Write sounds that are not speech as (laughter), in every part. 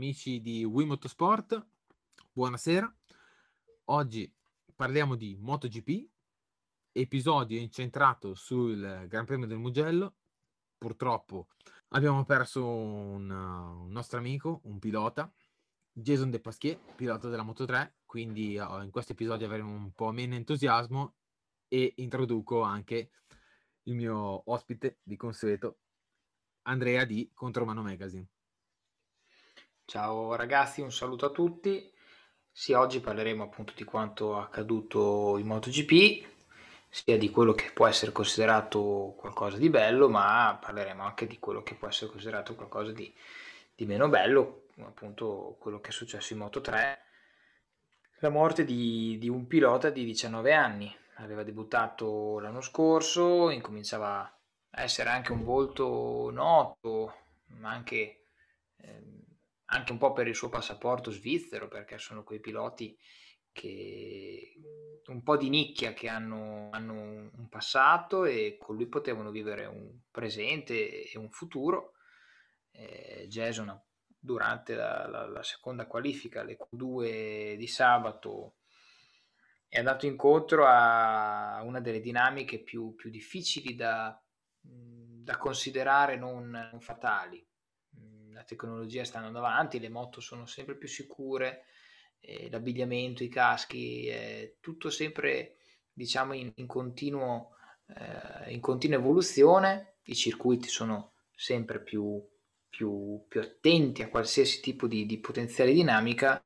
amici di Wii Motorsport, buonasera. Oggi parliamo di MotoGP, episodio incentrato sul Gran Premio del Mugello. Purtroppo abbiamo perso un, un nostro amico, un pilota, Jason De Pasquier, pilota della Moto 3, quindi uh, in questo episodio avremo un po' meno entusiasmo e introduco anche il mio ospite di consueto, Andrea di Contromano Magazine. Ciao ragazzi, un saluto a tutti. Sì, oggi parleremo appunto di quanto accaduto in MotoGP, sia di quello che può essere considerato qualcosa di bello, ma parleremo anche di quello che può essere considerato qualcosa di, di meno bello, appunto quello che è successo in Moto 3, la morte di, di un pilota di 19 anni. Aveva debuttato l'anno scorso, incominciava a essere anche un volto noto, ma anche... Eh, anche un po' per il suo passaporto svizzero, perché sono quei piloti che un po' di nicchia che hanno, hanno un passato e con lui potevano vivere un presente e un futuro. Eh, Jason durante la, la, la, seconda qualifica, le Q2 di sabato, è andato incontro a una delle dinamiche più, più difficili da, da considerare non, non fatali la tecnologia sta andando avanti, le moto sono sempre più sicure, eh, l'abbigliamento, i caschi, è tutto sempre diciamo in, in, continuo, eh, in continua evoluzione, i circuiti sono sempre più, più, più attenti a qualsiasi tipo di, di potenziale dinamica,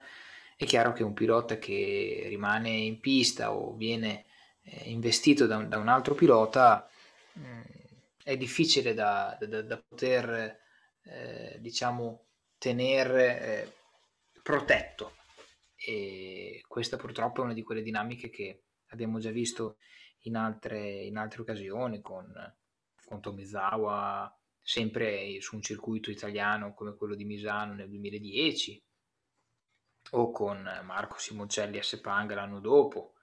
è chiaro che un pilota che rimane in pista o viene eh, investito da un, da un, altro pilota mh, mm, è difficile da, da, da poter eh, diciamo, tenere eh, protetto. E questa purtroppo è una di quelle dinamiche che abbiamo già visto in altre, in altre occasioni con, con Tomizawa, sempre su un circuito italiano come quello di Misano nel 2010 o con Marco Simoncelli a Sepang l'anno dopo.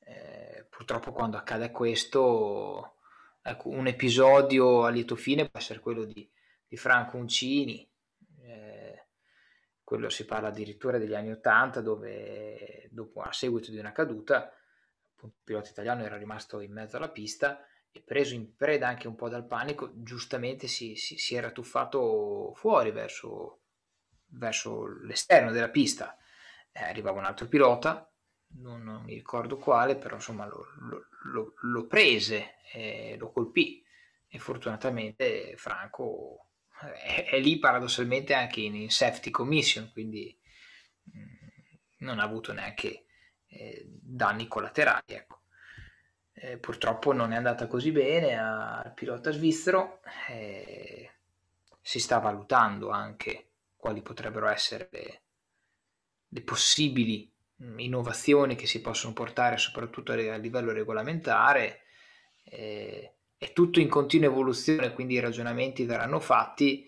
Eh, purtroppo quando accade questo, ecco, un episodio a lieto fine può essere quello di di Franco Uncini, eh, quello si parla addirittura degli anni Ottanta dove dopo, a seguito di una caduta il pilota italiano era rimasto in mezzo alla pista e preso in preda anche un po' dal panico giustamente si, si, si era tuffato fuori verso, verso l'esterno della pista. Eh, arrivava un altro pilota non, non, mi ricordo quale però insomma lo, lo, lo, lo prese eh, lo colpì e fortunatamente Franco è, è, lì paradossalmente anche in, in safety commission, quindi mm, non ha avuto neanche eh, danni collaterali. Ecco. Eh, purtroppo non è andata così bene al pilota svizzero, eh, si sta valutando anche quali potrebbero essere le, le possibili mm, innovazioni che si possono portare soprattutto a livello regolamentare. Eh, è tutto in continua evoluzione, quindi i ragionamenti verranno fatti,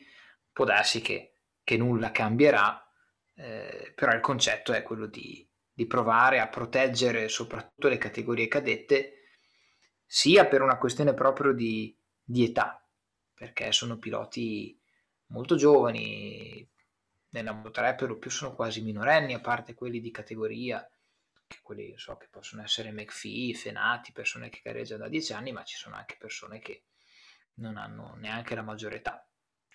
può darsi che, che nulla cambierà, eh, però il concetto è quello di, di provare a proteggere soprattutto le categorie cadette, sia per una questione proprio di, di età, perché sono piloti molto giovani, nella Moto 3 per lo più sono quasi minorenni, a parte quelli di categoria quelli so che possono essere McPhee, Fenati, persone che gareggiano da 10 anni, ma ci sono anche persone che non hanno neanche la maggiore età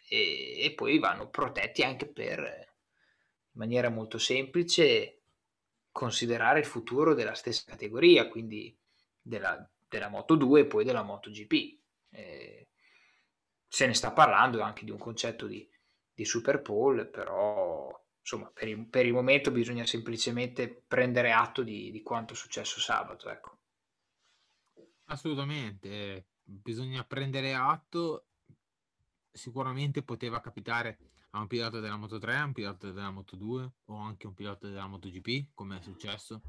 e, e poi vanno protetti anche per, in maniera molto semplice, considerare il futuro della stessa categoria, quindi della, della Moto 2 e poi della Moto GP. Eh, se ne sta parlando anche di un concetto di, di Super Bowl, però insomma, per il, per il, momento bisogna semplicemente prendere atto di, di quanto è successo sabato. Ecco. Assolutamente, bisogna prendere atto. Sicuramente poteva capitare a un pilota della Moto 3, a un pilota della Moto 2 o anche un pilota della Moto GP, come è successo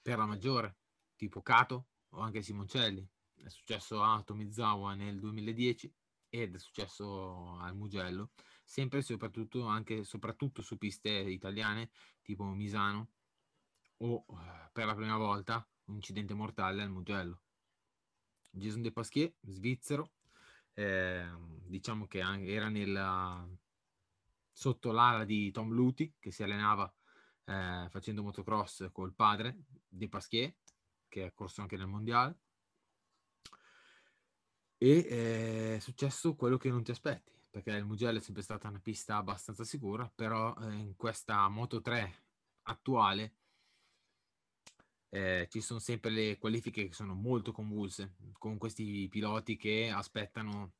per la maggiore, tipo Cato o anche Simoncelli. È successo a Tomizawa nel 2010 ed è successo al Mugello sempre e soprattutto, anche, soprattutto su piste italiane tipo Misano o eh, per la prima volta un incidente mortale al Mugello. Jason De Pasquier, svizzero, eh, diciamo che era nella, sotto l'ala di Tom Luti, che si allenava eh, facendo motocross col padre di Pasquier, che è corso anche nel mondiale. E eh, è successo quello che non ti aspetti, perché il Mugello è sempre stata una pista abbastanza sicura, però eh, in questa Moto 3 attuale eh, ci sono sempre le qualifiche che sono molto convulse, con questi piloti che aspettano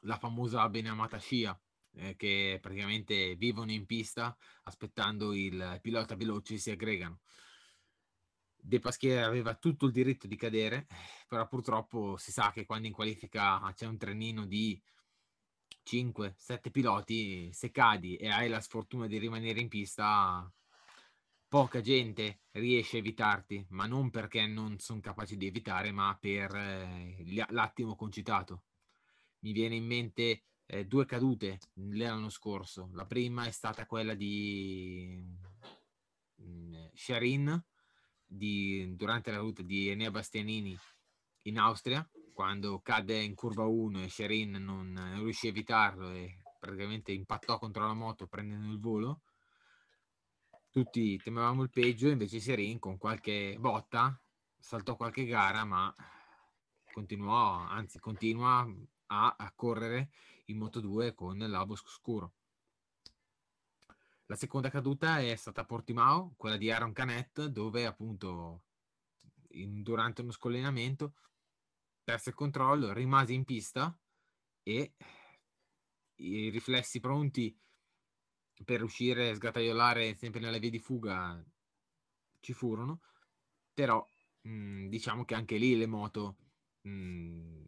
la famosa benamata scia, eh, che praticamente vivono in pista aspettando il pilota veloce si aggregano. De Pasquier aveva tutto il diritto di cadere, (laughs) però purtroppo si sa che quando in qualifica c'è un trenino di 5-7 piloti, se cadi e hai la sfortuna di rimanere in pista, poca gente riesce a evitarti, ma non perché non sono capaci di evitare, ma per eh, l'attimo concitato. Mi viene in mente eh, due cadute l'anno scorso. La prima è stata quella di mm, Sharin di, durante la ruta di Enea Bastianini in Austria, quando cadde in curva 1 e Sharin non, non riuscì a evitarlo e praticamente impattò contro la moto prendendo il volo. Tutti temevamo il peggio, invece Sharin con qualche botta saltò qualche gara, ma continuò, anzi continua a, a correre in Moto 2 con l'Abo scuro. La seconda caduta è stata a Portimao, quella di Aaron Canet, dove appunto in, durante uno scollinamento perse il controllo, rimase in pista e i riflessi pronti per uscire e sgataiolare sempre nella via di fuga ci furono, però mh, diciamo che anche lì le moto mh,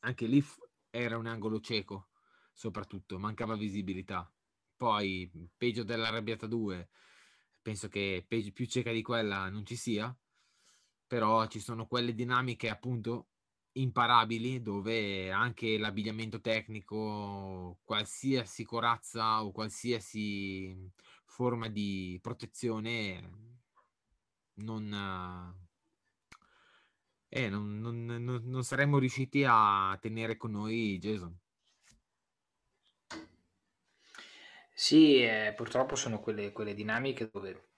anche lì f- era un angolo cieco, soprattutto, mancava visibilità. Poi, peggio dell'arrabbiata 2, penso che peggio, più cieca di quella non ci sia, però ci sono quelle dinamiche appunto imparabili dove anche l'abbigliamento tecnico, qualsiasi corazza o qualsiasi forma di protezione non, eh, non, non, non, saremmo riusciti a tenere con noi Jason. Sì, eh, purtroppo sono quelle, quelle dinamiche dove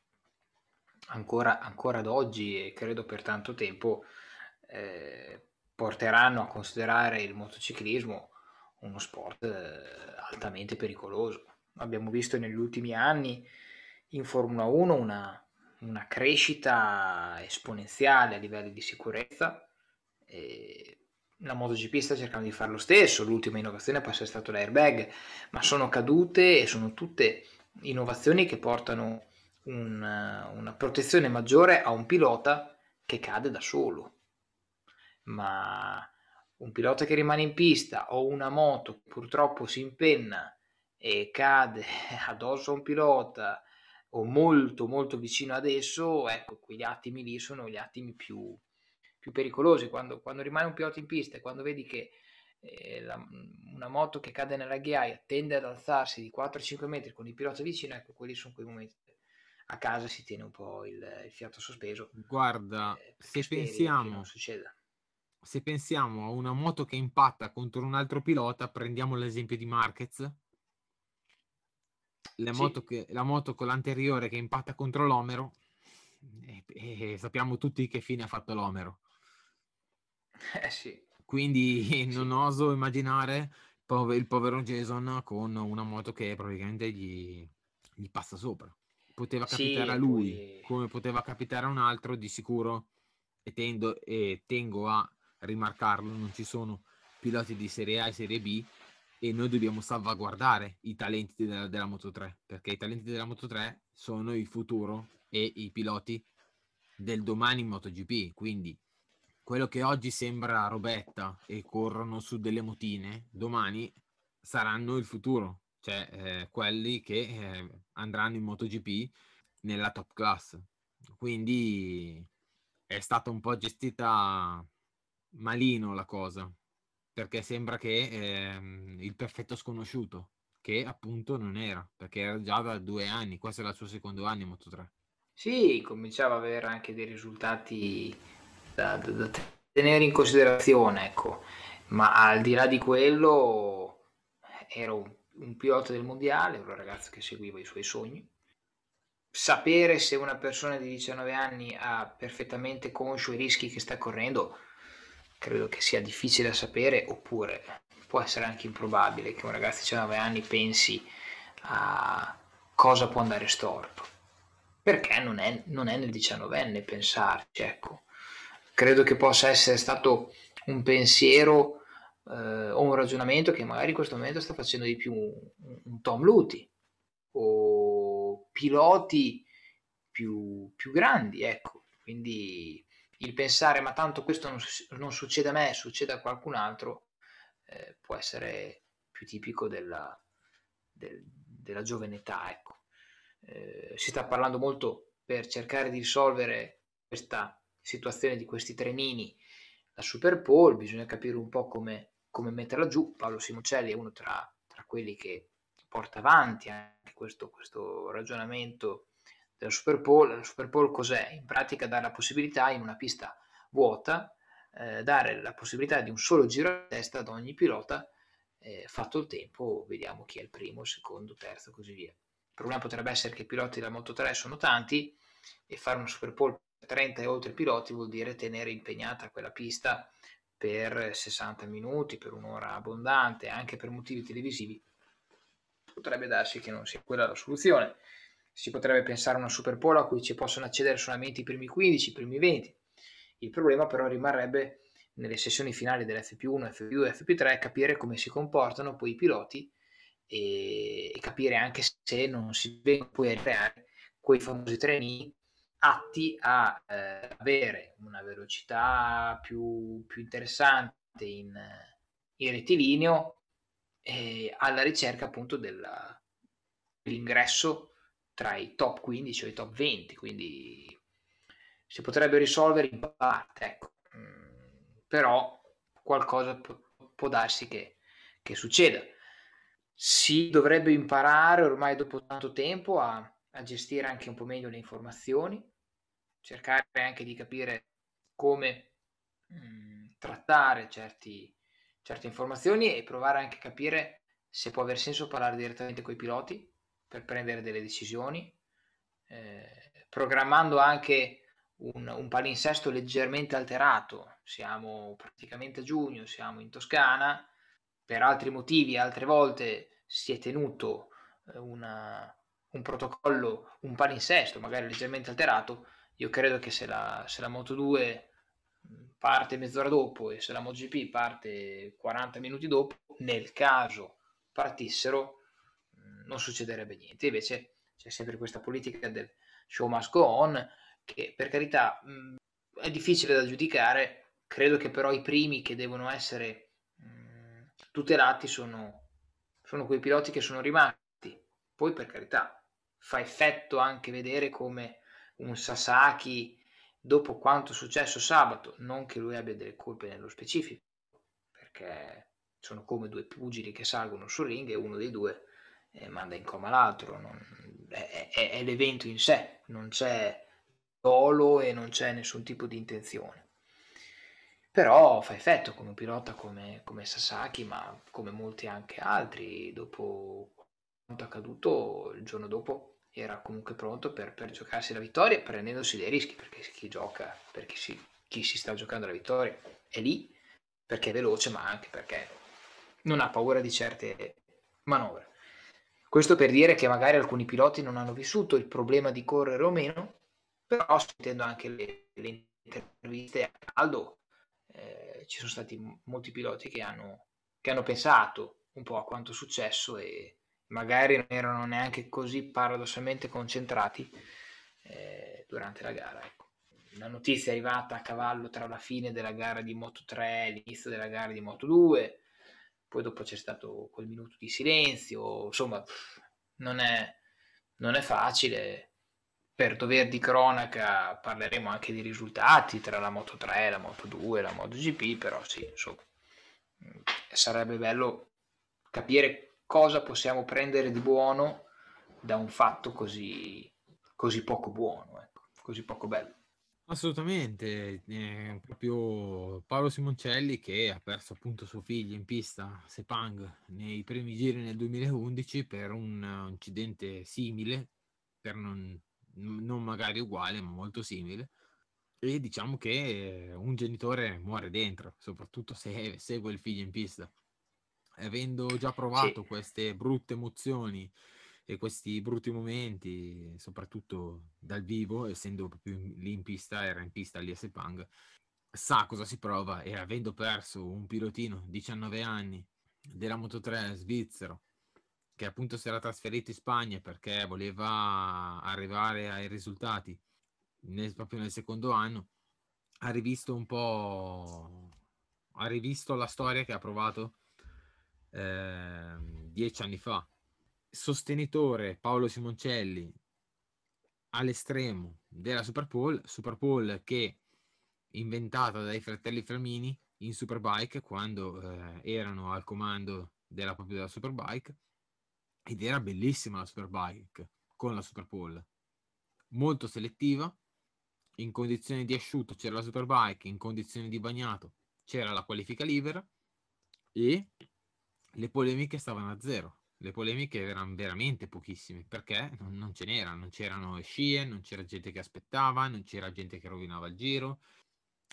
ancora, ancora ad oggi e credo per tanto tempo eh, porteranno a considerare il motociclismo uno sport eh, altamente pericoloso. Abbiamo visto negli ultimi anni in Formula 1 una, una crescita esponenziale a livelli di sicurezza. E la MotoGP sta cercando di fare lo stesso, l'ultima innovazione può essere stato l'airbag, ma sono cadute e sono tutte innovazioni che portano una, una protezione maggiore a un pilota che cade da solo. Ma un pilota che rimane in pista o una moto purtroppo si impenna e cade (laughs) addosso a un pilota o molto molto vicino ad esso, ecco, quegli attimi lì sono gli attimi più, più pericolosi. Quando, quando, rimane un pilota in pista e quando vedi che eh, la, una moto che cade nella ghiaia tende ad alzarsi di 4-5 metri con il pilota vicino, ecco, quelli sono quei momenti. A casa si tiene un po' il, il fiato sospeso. Guarda, eh, se pensiamo, se pensiamo a una moto che impatta contro un altro pilota, prendiamo l'esempio di Marquez la, sì. moto che, la moto con l'anteriore che impatta contro l'omero e, e, sappiamo tutti che fine ha fatto l'omero. Eh sì. Quindi sì. non oso immaginare il povero Jason con una moto che praticamente gli, gli passa sopra. Poteva capitare sì, a lui poi... come poteva capitare a un altro, di sicuro, e, tendo, e tengo a rimarcarlo, non ci sono piloti di serie A e serie B e noi dobbiamo salvaguardare i talenti della, della Moto 3 perché i talenti della Moto 3 sono il futuro e i piloti del domani in MotoGP quindi quello che oggi sembra robetta e corrono su delle motine domani saranno il futuro cioè eh, quelli che eh, andranno in MotoGP nella top class quindi è stata un po' gestita malino la cosa perché sembra che ehm, il perfetto sconosciuto, che appunto non era, perché era già da due anni, questo è il suo secondo anno in Moto 3. Sì, cominciava ad avere anche dei risultati da, da, tenere in considerazione, ecco, ma al di là di quello era un, un pilota del mondiale, un ragazzo che seguiva i suoi sogni. Sapere se una persona di 19 anni ha perfettamente conscio i rischi che sta correndo, credo che sia difficile da sapere, oppure può essere anche improbabile che un ragazzo di 19 anni pensi a cosa può andare storto. Perché non è, non è nel 19enne pensarci, ecco. Credo che possa essere stato un pensiero eh, o un ragionamento che magari in questo momento sta facendo di più un, un Tom Luti o piloti più, più, grandi, ecco. Quindi il pensare ma tanto questo non, non succede a me, succede a qualcun altro, eh, può essere più tipico della, del, della giovane età, ecco. Eh, si sta parlando molto per cercare di risolvere questa situazione di questi trenini la Super Bowl, bisogna capire un po' come, come metterla giù. Paolo Simoncelli è uno tra, tra quelli che porta avanti anche questo, questo, ragionamento della Super Bowl. La Super Bowl cos'è? In pratica dare la possibilità in una pista vuota, eh, dare la possibilità di un solo giro a testa ad ogni pilota, eh, fatto il tempo, vediamo chi è il primo, il secondo, terzo e così via. Il problema potrebbe essere che i piloti della Moto 3 sono tanti e fare una Super Bowl 30 e oltre piloti vuol dire tenere impegnata quella pista per 60 minuti, per un'ora abbondante, anche per motivi televisivi. Potrebbe darsi che non sia quella la soluzione. Si potrebbe pensare a una Super Bowl a cui ci possono accedere solamente i primi 15, i primi 20. Il problema però rimarrebbe nelle sessioni finali dell'FP1, FP2 e FP3 capire come si comportano poi i piloti e capire anche se non si vengono poi a creare quei famosi treni atti a eh, avere una velocità più, più interessante in, in rettilineo eh, alla ricerca appunto della, dell'ingresso tra i top 15 o i top 20 quindi si potrebbe risolvere in parte ecco. mm, però qualcosa può, può darsi che, che succeda. Si dovrebbe imparare ormai dopo tanto tempo a, a gestire anche un po' meglio le informazioni cercare anche di capire come mh, mm, trattare certi, certe informazioni e provare anche a capire se può aver senso parlare direttamente con i piloti per prendere delle decisioni, eh, programmando anche un, un, palinsesto leggermente alterato. Siamo praticamente a giugno, siamo in Toscana, per altri motivi altre volte si è tenuto eh, una, un protocollo, un palinsesto magari leggermente alterato, io credo che se la, se la Moto 2 parte mezz'ora dopo e se la MotoGP parte 40 minuti dopo, nel caso partissero non succederebbe niente. Invece c'è sempre questa politica del show must go on che per carità è difficile da giudicare, credo che però i primi che devono essere tutelati sono, sono quei piloti che sono rimasti. Poi per carità fa effetto anche vedere come un Sasaki dopo quanto successo sabato, non che lui abbia delle colpe nello specifico, perché sono come due pugili che salgono sul ring e uno dei due eh, manda in coma l'altro, non, è, è, è, l'evento in sé, non c'è dolo e non c'è nessun tipo di intenzione. Però fa effetto come pilota come, come Sasaki, ma come molti anche altri, dopo quanto accaduto il giorno dopo era comunque pronto per, per, giocarsi la vittoria prendendosi dei rischi perché chi gioca, per chi si, chi si sta giocando la vittoria è lì perché è veloce ma anche perché non ha paura di certe manovre. Questo per dire che magari alcuni piloti non hanno vissuto il problema di correre o meno, però sentendo anche le, le interviste a caldo, eh, ci sono stati molti piloti che hanno, che hanno pensato un po' a quanto è successo e, magari non erano neanche così paradossalmente concentrati eh, durante la gara. Ecco. La notizia è arrivata a cavallo tra la fine della gara di Moto 3 e l'inizio della gara di Moto 2, poi dopo c'è stato quel minuto di silenzio, insomma non è, non è facile. Per dover di cronaca parleremo anche di risultati tra la Moto 3, la Moto 2 e la Moto GP, però sì, insomma, sarebbe bello capire cosa possiamo prendere di buono da un fatto così, così poco buono, ecco, così poco bello. Assolutamente, eh, proprio Paolo Simoncelli che ha perso appunto suo figlio in pista, Sepang, nei primi giri nel 2011 per un incidente simile, per non, non magari uguale, ma molto simile. E diciamo che un genitore muore dentro, soprattutto se segue il figlio in pista. Avendo già provato sì. queste brutte emozioni e questi brutti momenti, soprattutto dal vivo, essendo proprio lì in pista, era in pista lì a Sepang, sa cosa si prova e avendo perso un pilotino 19 anni della Moto 3 svizzero che appunto si era trasferito in Spagna perché voleva arrivare ai risultati nel, proprio nel secondo anno ha rivisto un po' ha rivisto la storia che ha provato eh, dieci anni fa. Sostenitore Paolo Simoncelli all'estremo della Super Bowl, Super Bowl che inventata dai fratelli Fermini in Superbike quando eh, erano al comando della propria della Superbike ed era bellissima la Superbike con la Super Bowl. Molto selettiva in condizioni di asciutto c'era la Superbike in condizioni di bagnato c'era la qualifica libera e le polemiche stavano a zero le polemiche erano veramente pochissime perché non, non ce n'erano, non c'erano scie, non c'era gente che aspettava, non c'era gente che rovinava il giro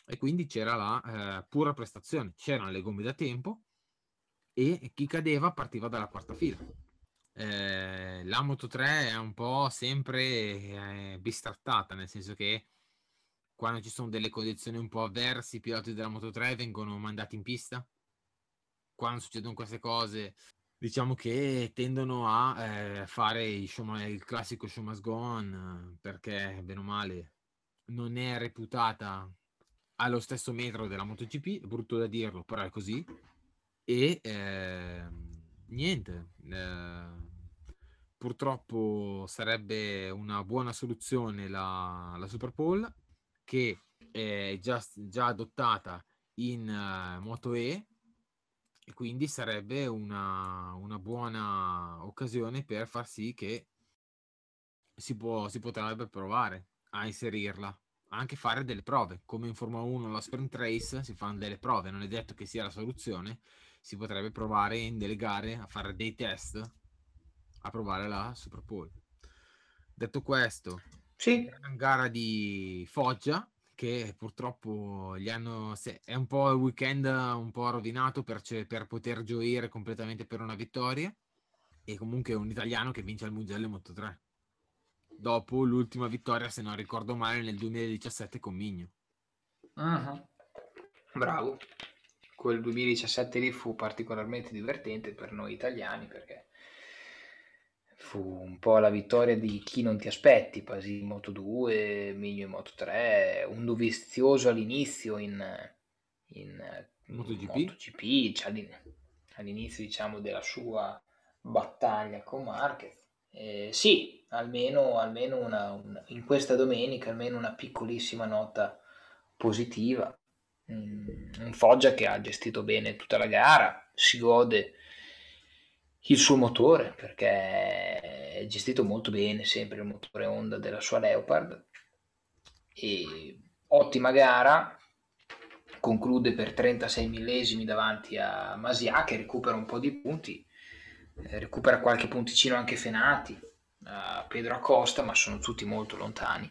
e quindi c'era la eh, pura prestazione, c'erano le gomme da tempo e chi cadeva partiva dalla quarta fila. Eh, la Moto 3 è un po' sempre eh, bistrattata, nel senso che quando ci sono delle condizioni un po' avverse, i piloti della Moto 3 vengono mandati in pista. Quando succedono queste cose, diciamo che tendono a eh, fare il, il, classico show must go on perché bene o male non è reputata allo stesso metro della MotoGP, è brutto da dirlo, però è così. E eh, niente, eh, purtroppo sarebbe una buona soluzione la, la Super Bowl che è già, già adottata in uh, Moto E e quindi sarebbe una, una buona occasione per far sì che si, può, si potrebbe provare a inserirla anche fare delle prove come in Formula 1 la sprint race si fanno delle prove non è detto che sia la soluzione si potrebbe provare in delle gare a fare dei test a provare la Super Bowl detto questo sì. gara di Foggia che purtroppo gli hanno è un po' il weekend un po' rovinato per, per poter gioire completamente per una vittoria. E comunque un italiano che vince il Mugello Moto 3 dopo l'ultima vittoria se non ricordo male nel 2017 con Migno. Uh-huh. bravo. Quel 2017 lì fu particolarmente divertente per noi italiani perché fu un po' la vittoria di chi non ti aspetti, Pasi in Moto 2, Migno in Moto 3, un dovizioso all'inizio in, in MotoGP, MotoGP cioè all'inizio diciamo della sua battaglia con Marquez. Eh, sì, almeno, almeno una, una, in questa domenica almeno una piccolissima nota positiva. Mm, un Foggia che ha gestito bene tutta la gara, si gode il suo motore perché è gestito molto bene sempre il motore Honda della sua Leopard. E ottima gara conclude per 36 millesimi davanti a Masia che recupera un po' di punti eh, recupera qualche punticino anche Fenati a Pedro Acosta ma sono tutti molto lontani.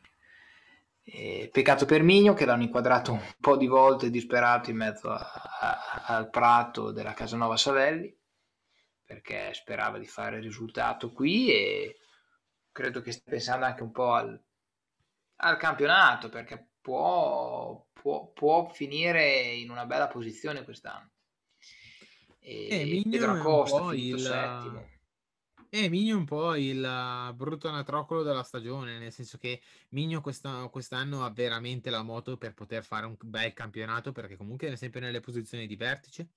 E peccato per Migno che l'hanno inquadrato un po' di volte disperato in mezzo a, a, al prato della Casanova Savelli perché sperava di fare il risultato qui e credo che stia pensando anche un po' al, al campionato perché può, può, può, finire in una bella posizione quest'anno. E eh, Acosta finito il... settimo. Eh, Migno è un po' il brutto anatroccolo della stagione, nel senso che Migno questa, quest'anno ha veramente la moto per poter fare un bel campionato, perché comunque è sempre nelle posizioni di vertice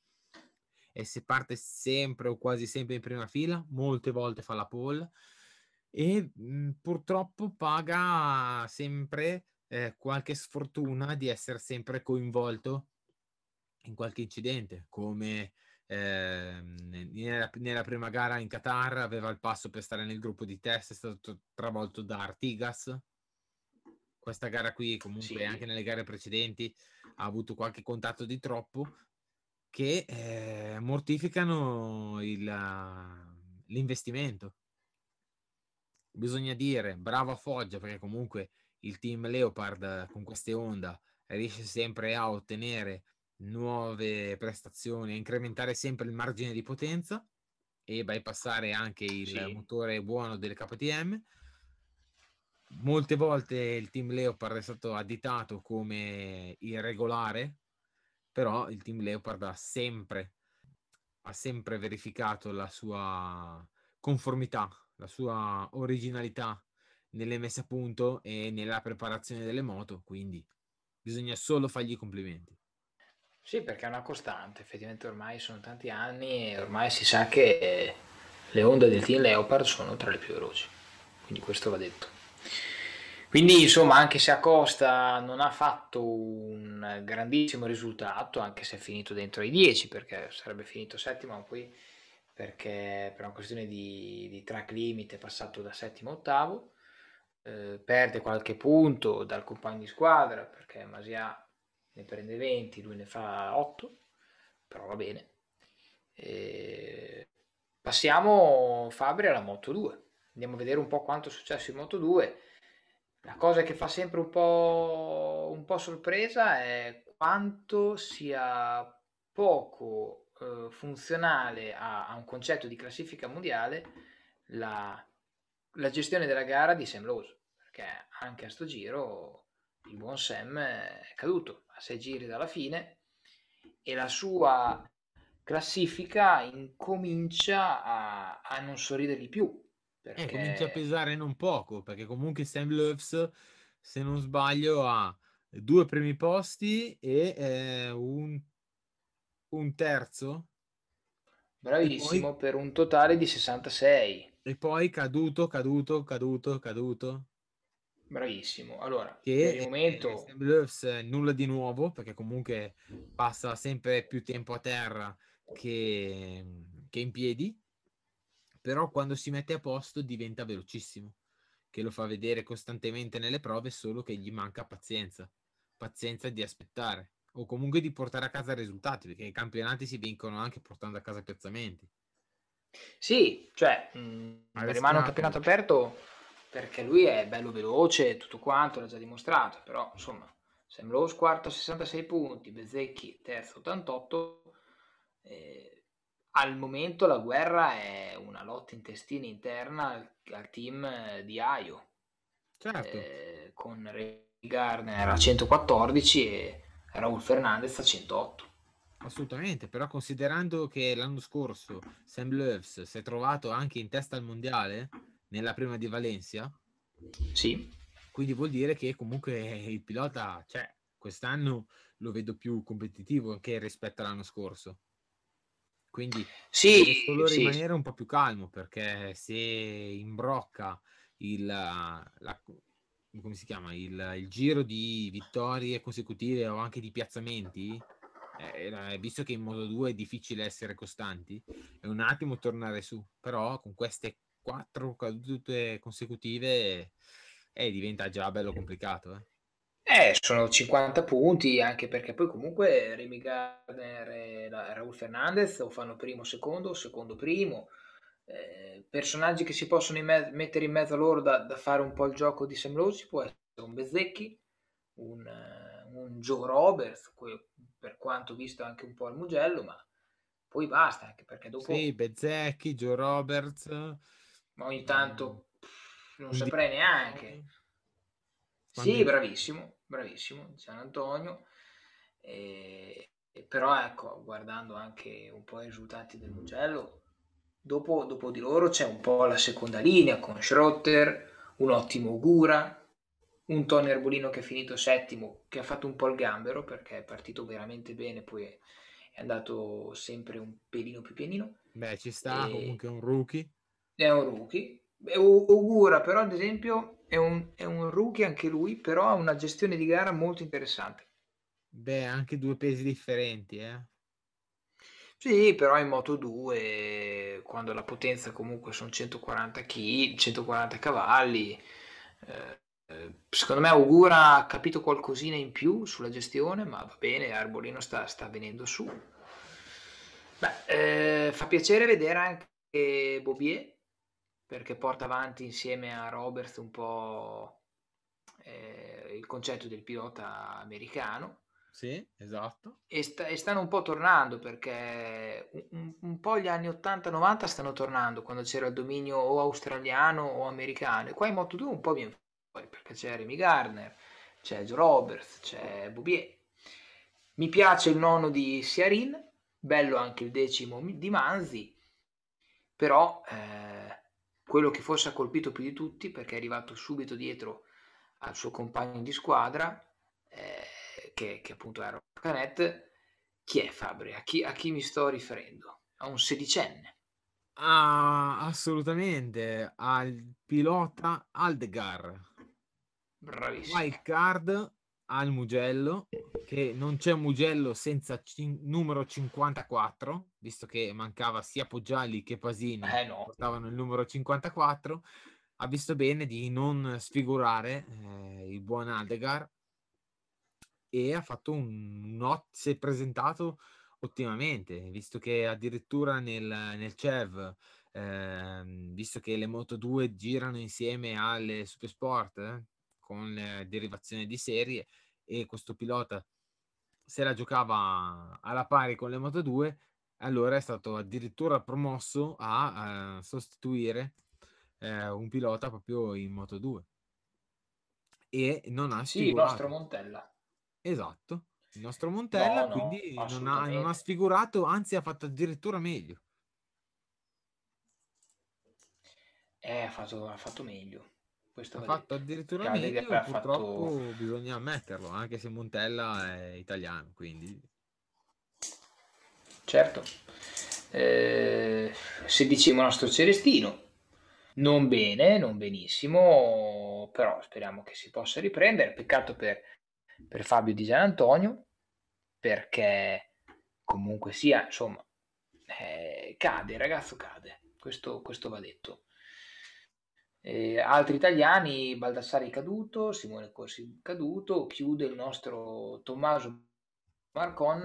e se parte sempre o quasi sempre in prima fila, molte volte fa la pole e mh, mhmm, purtroppo paga sempre eh, qualche sfortuna di essere sempre coinvolto in qualche incidente, come eh, nella, nella, prima gara in Qatar aveva il passo per stare nel gruppo di test, è stato travolto da Artigas questa gara qui, comunque sì. anche nelle gare precedenti, ha avuto qualche contatto di troppo che eh, mortificano il, l'investimento. Bisogna dire bravo a Foggia perché comunque il team Leopard con queste Honda riesce sempre a ottenere nuove prestazioni, a incrementare sempre il margine di potenza e bypassare anche il sì. motore buono del KTM. Molte volte il team Leopard è stato additato come irregolare, però il team Leopard ha sempre, ha sempre verificato la sua conformità, la sua originalità nelle messe a punto e nella preparazione delle moto, quindi bisogna solo fargli i complimenti. Sì, perché è una costante, effettivamente ormai sono tanti anni e ormai si sa che le onde del Team Leopard sono tra le più veloci, quindi questo va detto. Quindi insomma, anche se Acosta non ha fatto un grandissimo risultato, anche se è finito dentro i 10, perché sarebbe finito settimo, ma poi perché per una questione di, di track limit è passato da settimo a ottavo, eh, perde qualche punto dal compagno di squadra, perché Masia ne prende 20, lui ne fa 8, però va bene. E passiamo Fabri alla Moto 2. Andiamo a vedere un po' quanto è successo in Moto 2. La cosa che fa sempre un po', un po sorpresa è quanto sia poco eh, funzionale a, a, un concetto di classifica mondiale la, la gestione della gara di Sam Lowe, perché anche a sto giro il buon Sam è caduto a sei giri dalla fine e la sua classifica incomincia a, a non sorridere di più. Eh, perché... Eh, comincia a pesare non poco, perché comunque Sam Loves, se non sbaglio, ha due primi posti e eh, un, un, terzo. Bravissimo, poi... per un totale di 66. E poi caduto, caduto, caduto, caduto. Bravissimo. Allora, che per il momento Blues, nulla di nuovo perché comunque passa sempre più tempo a terra che, che in piedi, però quando si mette a posto diventa velocissimo, che lo fa vedere costantemente nelle prove, solo che gli manca pazienza, pazienza di aspettare o comunque di portare a casa risultati, perché i campionati si vincono anche portando a casa piazzamenti. Sì, cioè mh, rimane un campionato aperto perché lui è bello veloce e tutto quanto, l'ha già dimostrato, però insomma, Sam Lowe quarto 66 punti, Bezzecchi terzo 88, eh, al momento la guerra è una lotta intestina interna al, al team di Aio, certo. eh, con Ray Gardner a 114 e Raul Fernandez a 108. Assolutamente, però considerando che l'anno scorso Sam Loves si è trovato anche in testa al mondiale, nella prima di Valencia. Sì. Quindi vuol dire che comunque il pilota, cioè, quest'anno lo vedo più competitivo anche rispetto all'anno scorso. Quindi sì, solo sì. rimanere un po' più calmo perché se imbrocca il, la, come si chiama, il, il, giro di vittorie consecutive o anche di piazzamenti, eh, visto che in modo 2 è difficile essere costanti, è un attimo tornare su, però con queste quattro cadute consecutive eh, diventa già bello complicato. Eh. Eh, sono 50 punti, anche perché poi comunque Remy Gardner e Raul Fernandez o fanno primo secondo, secondo primo. Eh, personaggi che si possono in me- mettere in mezzo a loro da, da, fare un po' il gioco di Sam Lowe può essere un Bezzecchi, un, un Joe Roberts, per quanto visto anche un po' al Mugello, ma poi basta, anche perché dopo... Sì, Bezzecchi, Joe Roberts ma ogni tanto non saprei neanche. Sì, bravissimo, bravissimo, San Antonio. E, e però ecco, guardando anche un po' i risultati del Mugello, dopo, dopo di loro c'è un po' la seconda linea con Schrotter, un ottimo Gura, un Tony Erbolino che è finito settimo, che ha fatto un po' il gambero perché è partito veramente bene, poi è, andato sempre un pelino più pianino. Beh, ci sta e... comunque un rookie è un rookie. Ogura però ad esempio è un, è un rookie anche lui, però ha una gestione di gara molto interessante. Beh, anche due pesi differenti, eh. Sì, però in Moto 2, quando la potenza comunque sono 140 kg, 140 cavalli, eh, secondo me Augura ha capito qualcosina in più sulla gestione, ma va bene, Arbolino sta, sta venendo su. Beh, eh, fa piacere vedere anche Bobier, perché porta avanti insieme a Roberts un po' eh, il concetto del pilota americano. Sì, esatto. E, sta, e stanno un po' tornando perché un, un po' gli anni 80-90 stanno tornando quando c'era il dominio o australiano o americano. E qua in Moto 2 un po' viene fuori perché c'è Remy Gardner, c'è Joe Roberts, c'è Boubier. Mi piace il nono di Siarin, bello anche il decimo di Manzi, però eh, quello che forse ha colpito più di tutti perché è arrivato subito dietro al suo compagno di squadra, eh, che, che, appunto era Canet, chi è Fabri? A chi, a chi mi sto riferendo? A un sedicenne. Ah, assolutamente, al pilota Aldegar. Bravissimo. Wild card al Mugello, che non c'è Mugello senza cin- numero 54, visto che mancava sia Poggiali che Pasini, eh no. portavano il numero 54, ha visto bene di non sfigurare eh, il buon Aldegar e ha fatto un, un si è presentato ottimamente, visto che addirittura nel, nel CEV, eh, visto che le Moto 2 girano insieme alle Supersport eh, con le derivazioni di serie e questo pilota se la giocava alla pari con le Moto 2, allora è stato addirittura promosso a, a sostituire eh, un pilota proprio in Moto 2 e non ha sì, il nostro Montella. Esatto il nostro Montella no, quindi no, non, ha, non ha sfigurato anzi ha fatto addirittura meglio. Eh, ha fatto, ha fatto meglio questo ha fatto addirittura meglio purtroppo fatto... bisogna ammetterlo anche se Montella è italiano quindi certo eh, sedicimo nostro Celestino non bene, non benissimo, però speriamo che si possa riprendere. Peccato per, per Fabio Di Gian Antonio, perché comunque sia, insomma, eh, cade, il ragazzo cade, questo, questo va detto. Eh, altri italiani, Baldassari caduto, Simone Corsi caduto, chiude il nostro Tommaso Marcon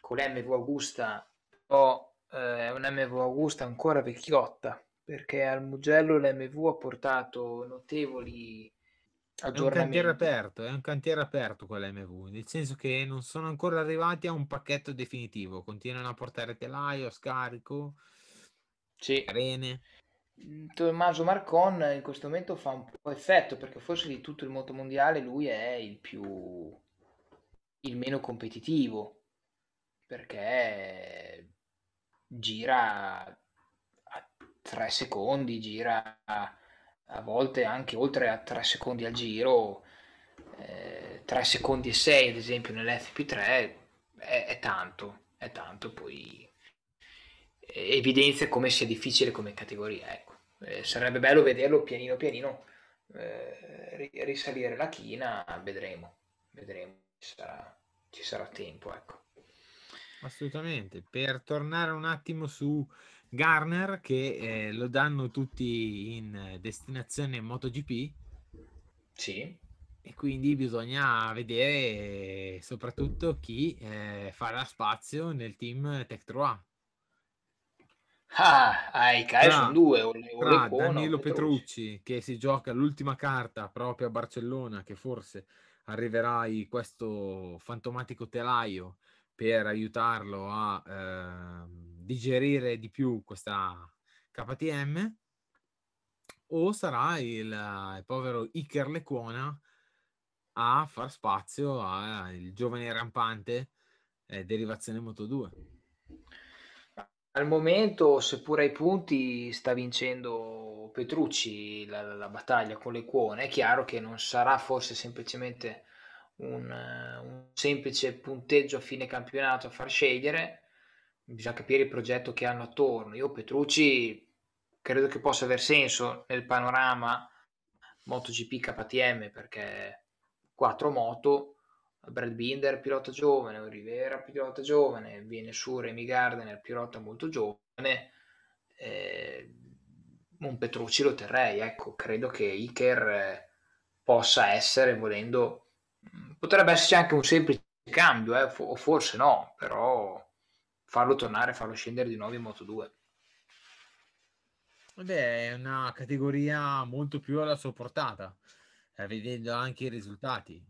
con l'MV Augusta, o eh, un MV Augusta ancora vecchiotta, perché al Mugello l'MV ha portato notevoli è un cantiere aperto, è un cantiere aperto quell'MV, nel senso che non sono ancora arrivati a un pacchetto definitivo, continuano a portare telaio, scarico, sì. arene. Mm, Tommaso Marcon in questo momento fa un po' effetto perché forse di tutto il moto mondiale lui è il più il meno competitivo perché gira 3 secondi, gira a volte anche oltre a 3 secondi al giro, eh, 3 secondi e 6 ad esempio nell'FP3 è, è tanto, è tanto, poi evidenzia come sia difficile come categoria. Ecco. Eh, sarebbe bello vederlo pianino pianino eh, risalire la china, vedremo, vedremo, ci sarà, ci sarà tempo. Ecco. Assolutamente. Per tornare un attimo su Garner che eh, lo danno tutti in destinazione MotoGP. Sì. E quindi bisogna vedere soprattutto chi eh, farà spazio nel team Tech 3. Ah, ah i CAE sono due. O o tra Danilo Petrucci. Petrucci che si gioca l'ultima carta proprio a Barcellona che forse arriverà questo fantomatico telaio per aiutarlo a eh, digerire di più questa KTM o sarà il, il povero Iker Lecuona a far spazio al giovane rampante eh, derivazione Moto 2 al momento seppure ai punti sta vincendo Petrucci la, la battaglia con Lecuona è chiaro che non sarà forse semplicemente un, un semplice punteggio a fine campionato a far scegliere, bisogna capire il progetto che hanno attorno. Io Petrucci credo che possa aver senso nel panorama MotoGP KTM perché quattro moto, Brad Binder pilota giovane, Rivera pilota giovane, viene su Remy Gardner pilota molto giovane, eh, un Petrucci lo terrei, ecco, credo che Iker possa essere, volendo, potrebbe esserci anche un semplice cambio, eh, o forse no, però farlo tornare, farlo scendere di nuovo in Moto 2. Beh, è una categoria molto più alla sua portata, eh, vedendo anche i risultati,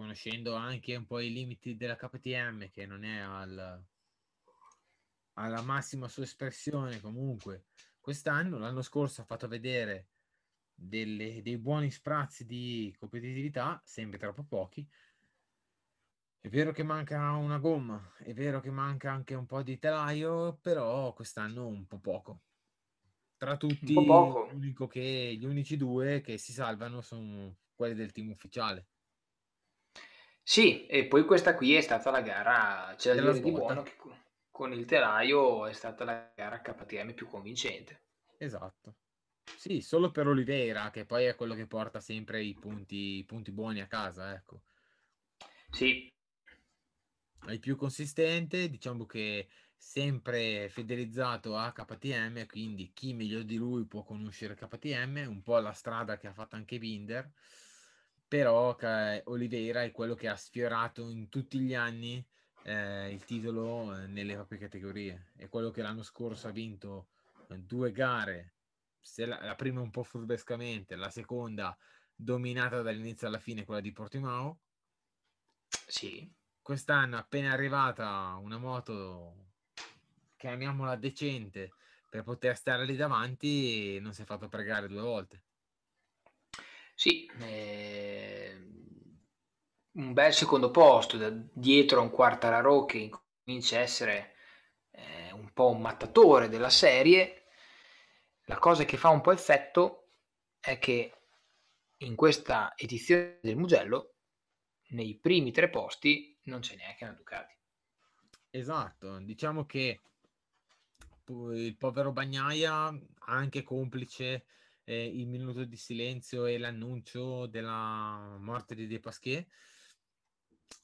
conoscendo anche un po' i limiti della KTM che non è al, alla massima sua espressione comunque quest'anno. L'anno scorso ha fatto vedere delle, dei buoni sprazzi di competitività, sempre troppo pochi. È vero che manca una gomma, è vero che manca anche un po' di telaio, però quest'anno un po' poco. Tra tutti, che, gli unici due che si salvano sono quelli del team ufficiale. Sì, e poi questa qui è stata la gara, c'è da dire di buono che con il telaio è stata la gara KTM più convincente. Esatto. Sì, solo per Oliveira, che poi è quello che porta sempre i punti, i punti buoni a casa, ecco. Sì. È il più consistente, diciamo che sempre fidelizzato a KTM, quindi chi meglio di lui può conoscere KTM, un po' la strada che ha fatto anche Binder, però Oliveira è quello che ha sfiorato in tutti gli anni eh, il titolo eh, nelle proprie categorie, è quello che l'anno scorso ha vinto eh, due gare la, la, prima un po' furbescamente, la seconda dominata dall'inizio alla fine, quella di Portimao. Sì. Quest'anno appena arrivata una moto, chiamiamola decente, per poter stare lì davanti, non si è fatto pregare due volte. Sì, eh, un bel secondo posto, dietro a un Quartararo che comincia a essere eh, un po' un mattatore della serie, la cosa che fa un po' effetto è che in questa edizione del Mugello, nei primi tre posti, non c'è neanche una Ducati. Esatto, diciamo che il povero Bagnaia, anche complice eh, il minuto di silenzio e l'annuncio della morte di De Pasquet,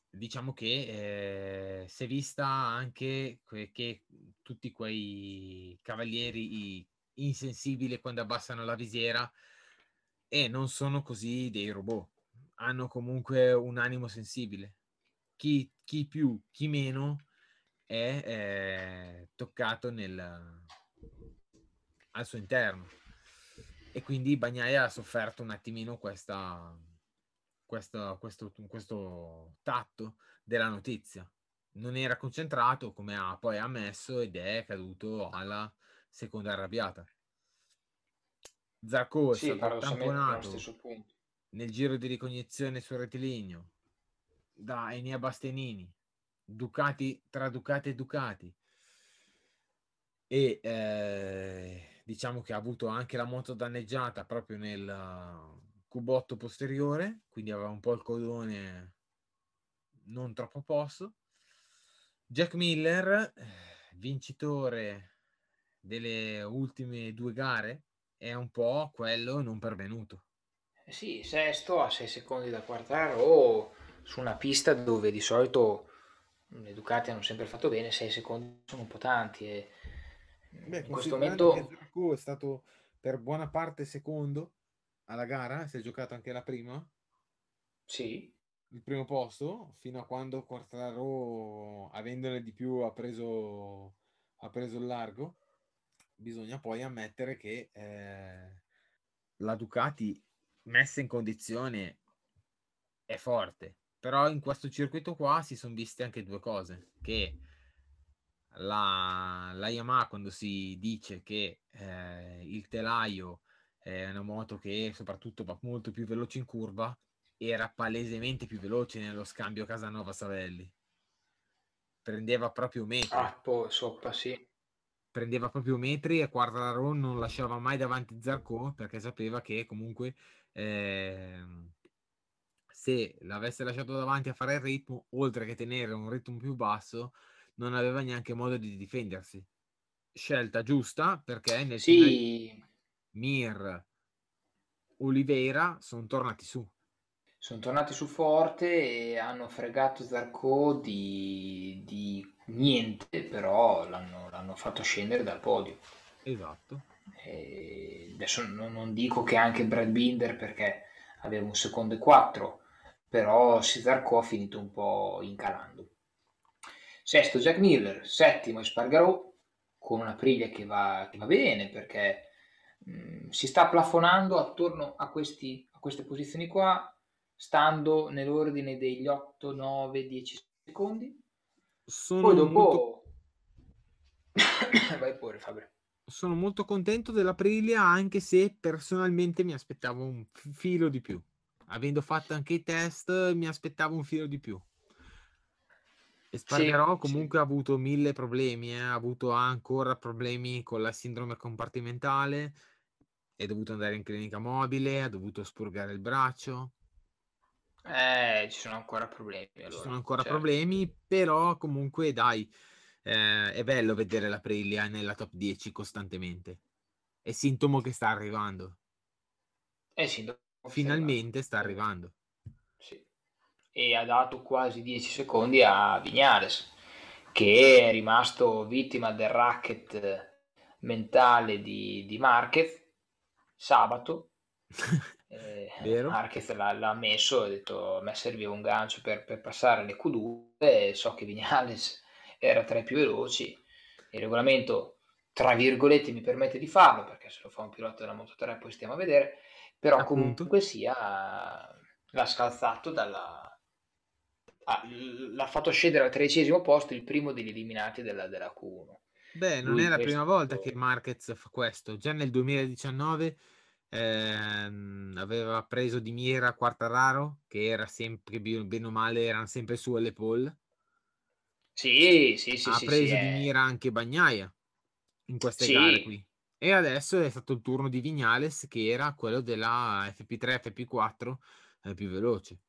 diciamo che eh, si è vista anche que- che tutti quei cavalieri insensibile quando abbassano la visiera e non sono così dei robot, hanno comunque un animo sensibile. Chi, chi più, chi meno è eh, toccato nel, al suo interno. E quindi Bagnaia ha sofferto un attimino questa, questa, questo, questo tatto della notizia. Non era concentrato come ha poi ammesso ed è caduto alla seconda arrabbiata. Zacco è sì, stato tamponato nel giro di ricognizione sul rettilineo da Enea Bastianini, Ducati tra Ducati e Ducati. E eh, diciamo che ha avuto anche la moto danneggiata proprio nel cubotto posteriore, quindi aveva un po' il codone non troppo posto. Jack Miller, eh, vincitore delle ultime due gare, è un po' quello non pervenuto. Sì, sesto a 6 secondi da Quartaro su una pista dove di solito le Ducati hanno sempre fatto bene, 6 secondi sono un po' tanti. E Beh, in questo momento Zarco è stato per buona parte secondo alla gara, si è giocato anche la prima. Sì. Il primo posto, fino a quando Quartaro, avendone di più, ha preso, ha preso il largo bisogna poi ammettere che eh, la Ducati messa in condizione è forte, però in questo circuito qua si sono viste anche due cose, che la, la Yamaha quando si dice che eh, il telaio è una moto che soprattutto va molto più veloce in curva, era palesemente più veloce nello scambio Casanova-Savelli. Prendeva proprio metri. Ah, poi sopra, sì prendeva proprio metri e Quartararo non lasciava mai davanti Zarco perché sapeva che comunque eh, se l'avesse lasciato davanti a fare il ritmo, oltre che tenere un ritmo più basso, non aveva neanche modo di difendersi. Scelta giusta perché nel sì. Mir, Oliveira sono tornati su. Sono tornati su forte e hanno fregato Zarco di, di niente, però l'hanno, l'hanno fatto scendere dal podio. Esatto. E adesso non, non, dico che anche Brad Binder, perché aveva un secondo e quattro, però Zarco ha finito un po' incalando. Sesto Jack Miller, settimo Spargarò, con una priglia che va, che va bene perché mh, mm, si sta plafonando attorno a, questi, a queste posizioni qua, stando nell'ordine degli 8, 9, 10 secondi. Sono Poi dopo... Molto... (coughs) Vai pure Fabio sono molto contento della Aprilia, anche se personalmente mi aspettavo un filo di più. Avendo fatto anche i test, mi aspettavo un filo di più. E Spargarò sì, comunque sì. ha avuto mille problemi, eh. ha avuto ancora problemi con la sindrome compartimentale, è dovuto andare in clinica mobile, ha dovuto spurgare il braccio. Eh, ci sono ancora problemi. Allora. Ci sono ancora certo. problemi, però comunque dai, eh, è bello vedere la Aprilia nella top 10 costantemente. È sintomo che sta arrivando. È sintomo. Finalmente sta arrivando. E ha dato quasi 10 secondi a Vignales, che è rimasto vittima del racket mentale di, di Marquez sabato. (laughs) eh, Marquez l'ha, l'ha, messo ha detto a me serviva un gancio per, per passare le Q2 e so che Vignales era tra i più veloci. Il regolamento, tra virgolette, mi permette di farlo, perché se lo fa un pilota della Moto 3 poi stiamo a vedere, però Appunto. comunque sia l'ha scalzato dalla... Ah, l'ha fatto scendere al tredicesimo posto il primo degli eliminati della, della Q1. Beh, non Lui è la prima volta che Marquez fa questo. Già nel 2019 ehm, aveva preso di mira Quartararo, che era sempre, bene o male, erano sempre su alle pole. Sì, sì, sì. Ha sì, preso sì, di mira anche Bagnaia in queste sì. gare qui. E adesso è stato il turno di Vignales, che era quello della FP3, FP4 eh, più veloce.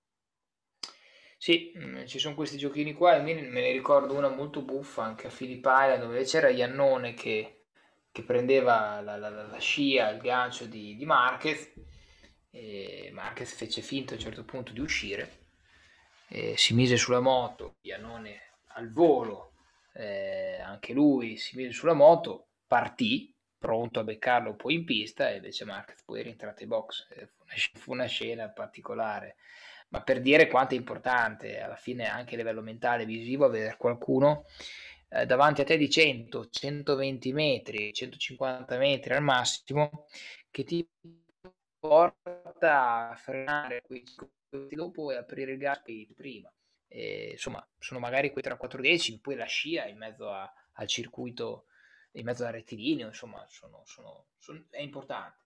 Sì, mm, ci sono questi giochini qua e me ne ricordo una molto buffa anche a Phillip Island dove c'era Iannone che, che prendeva la, la, la, scia, il gancio di, di Marquez e Marquez fece finta a un certo punto di uscire si mise sulla moto, Iannone al volo, eh, anche lui si mise sulla moto, partì, pronto a beccarlo poi in pista e invece Marquez poi è rientrato in box. Eh, fu una, fu una scena particolare, ma per dire quanto è importante alla fine anche a livello mentale e visivo avere qualcuno eh, davanti a te di 100, 120 metri, 150 metri al massimo che ti porta a frenare quei dopo e aprire il gas prima. E, insomma, sono magari quei 3-4 decimi, poi la scia in mezzo a, al circuito, in mezzo al rettilineo, insomma, sono, sono, sono, è importante.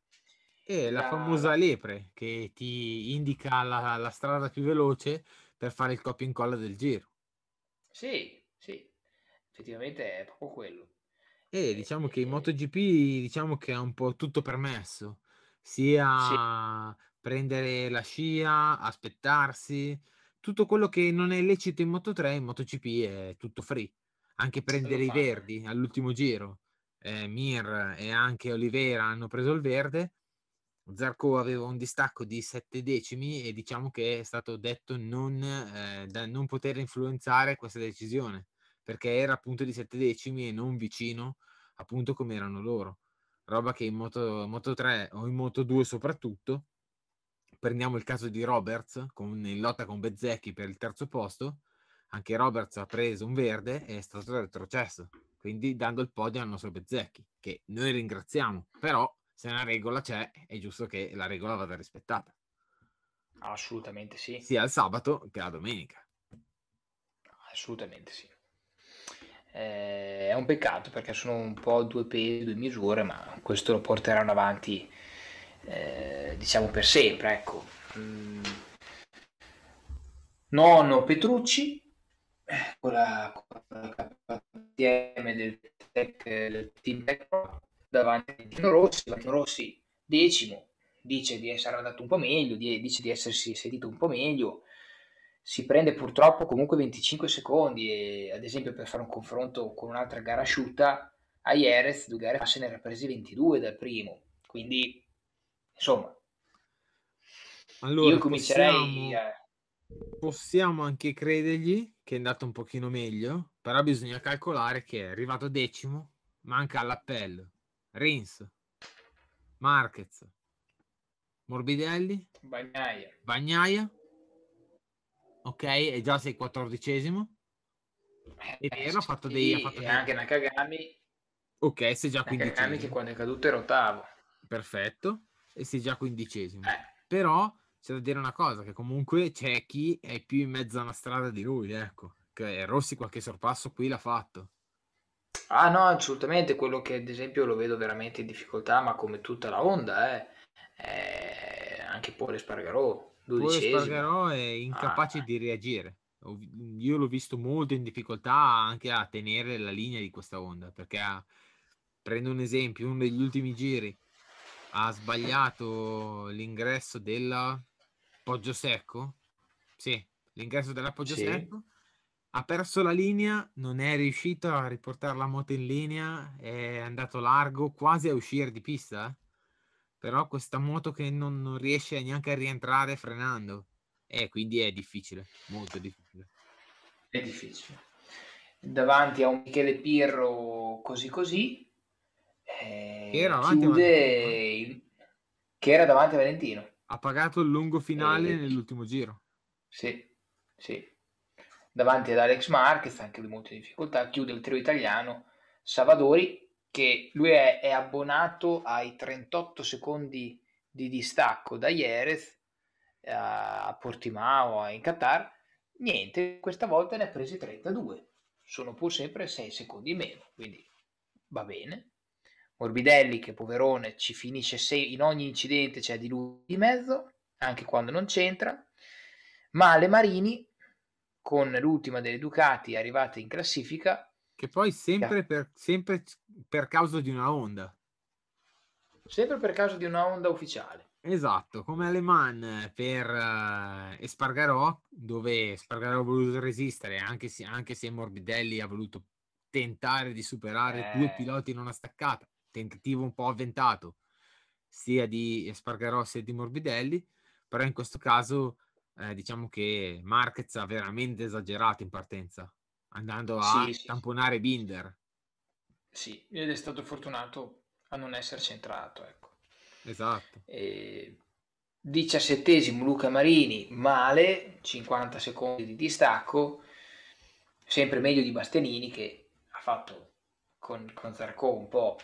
E la, famosa lepre che ti indica la, la, strada più veloce per fare il copia e incolla del giro. Sì, sì, effettivamente è proprio quello. E diciamo che in MotoGP diciamo che è un po' tutto permesso, sia sì. prendere la scia, aspettarsi, tutto quello che non è lecito in Moto 3 in MotoGP è tutto free. Anche prendere i verdi all'ultimo giro. Eh, Mir e anche Oliveira hanno preso il verde. Zarco aveva un distacco di 7 decimi e diciamo che è stato detto non, eh, da non poter influenzare questa decisione perché era appunto di 7 decimi e non vicino appunto come erano loro. Roba che in Moto, Moto 3 o in Moto 2 soprattutto prendiamo il caso di Roberts con, in lotta con Bezzecchi per il terzo posto, anche Roberts ha preso un verde e è stato retrocesso, quindi dando il podio al nostro Bezzecchi, che noi ringraziamo, però se una regola c'è è giusto che la regola vada rispettata. Assolutamente sì. Sia il sabato che la domenica. Assolutamente sì. Eh, è un peccato perché sono un po' due pesi, due misure, ma questo lo porteranno avanti eh, diciamo per sempre. Ecco. Mm. Nonno Petrucci, eh, con la, con la KTM del, tech, del team Tech davanti a Dino Rossi, Dino Rossi decimo, dice di essere andato un po' meglio, dice di essersi sentito un po' meglio, si prende purtroppo comunque 25 secondi e ad esempio per fare un confronto con un'altra gara asciutta a Jerez due gare fa se ne era presi 22 dal primo quindi Insomma, allora, io comincerei possiamo, a... possiamo anche credergli che è andato un pochino meglio, però bisogna calcolare che è arrivato decimo, manca all'appello. Rins, Marquez, Morbidelli? Bagnaia. Bagnaia? Ok, e già sei quattordicesimo. È vero, ha fatto dei... Ha fatto e dei... anche Nakagami. Ok, sei già Nakagami quindicesimo. che quando è caduto era ottavo. Perfetto. E sei già quindicesimo. Eh, Però c'è da dire una cosa, che comunque c'è chi è più in mezzo a una strada di lui, ecco. Che Rossi qualche sorpasso qui l'ha fatto. Ah no, assolutamente, quello che ad esempio lo vedo veramente in difficoltà, ma come tutta la Honda, eh, è anche Pole Spargarò, Poi dodicesimo. Spargarò è incapace Ah. di reagire. Io l'ho visto molto in difficoltà anche a tenere la linea di questa onda, perché ha- prendo un esempio, uno degli ultimi giri ha sbagliato l'ingresso della Poggio Secco. Sì, l'ingresso della Poggio Sì. Secco. Ha perso la linea, non è riuscito a riportare la moto in linea, è andato largo, quasi a uscire di pista. eh. Però questa moto che non, non riesce neanche a rientrare frenando. E quindi è difficile, molto difficile. È difficile. Davanti a un Michele Pirro così così, eh, Che era Valentino, il- che era davanti a Valentino. Ha pagato il lungo finale E- nell'ultimo giro. Sì, sì. Davanti ad Alex Marquez, anche lui molto in difficoltà, chiude il trio italiano Savadori, che lui è, è abbonato ai 38 secondi di distacco da Jerez eh, a Portimao in Qatar. Niente, questa volta ne ha presi 32. Sono pur sempre 6 secondi in meno, quindi va bene. Morbidelli, che poverone, ci finisce se- in ogni incidente, c'è di lui di mezzo, anche quando non c'entra. Ma le Marini, con l'ultima delle Ducati arrivata in classifica, Che poi sempre per, sempre per causa di una Honda. sempre per causa di una Honda ufficiale. Esatto, come alle Man per eh, Espargarò, dove Espargarò ha voluto resistere, anche se, anche se Morbidelli ha voluto tentare di superare due Eh. piloti in una staccata, tentativo un po' avventato, sia di Espargarò sia di Morbidelli, però in questo caso eh, diciamo che Marquez ha veramente esagerato in partenza, andando a Sì, sì, sì. tamponare Binder. Sì, ed è stato fortunato a non essere centrato, ecco. Esatto. E 17esimo Luca Marini, male, 50 secondi di distacco, sempre meglio di Bastianini che ha fatto con, con Zarco un po'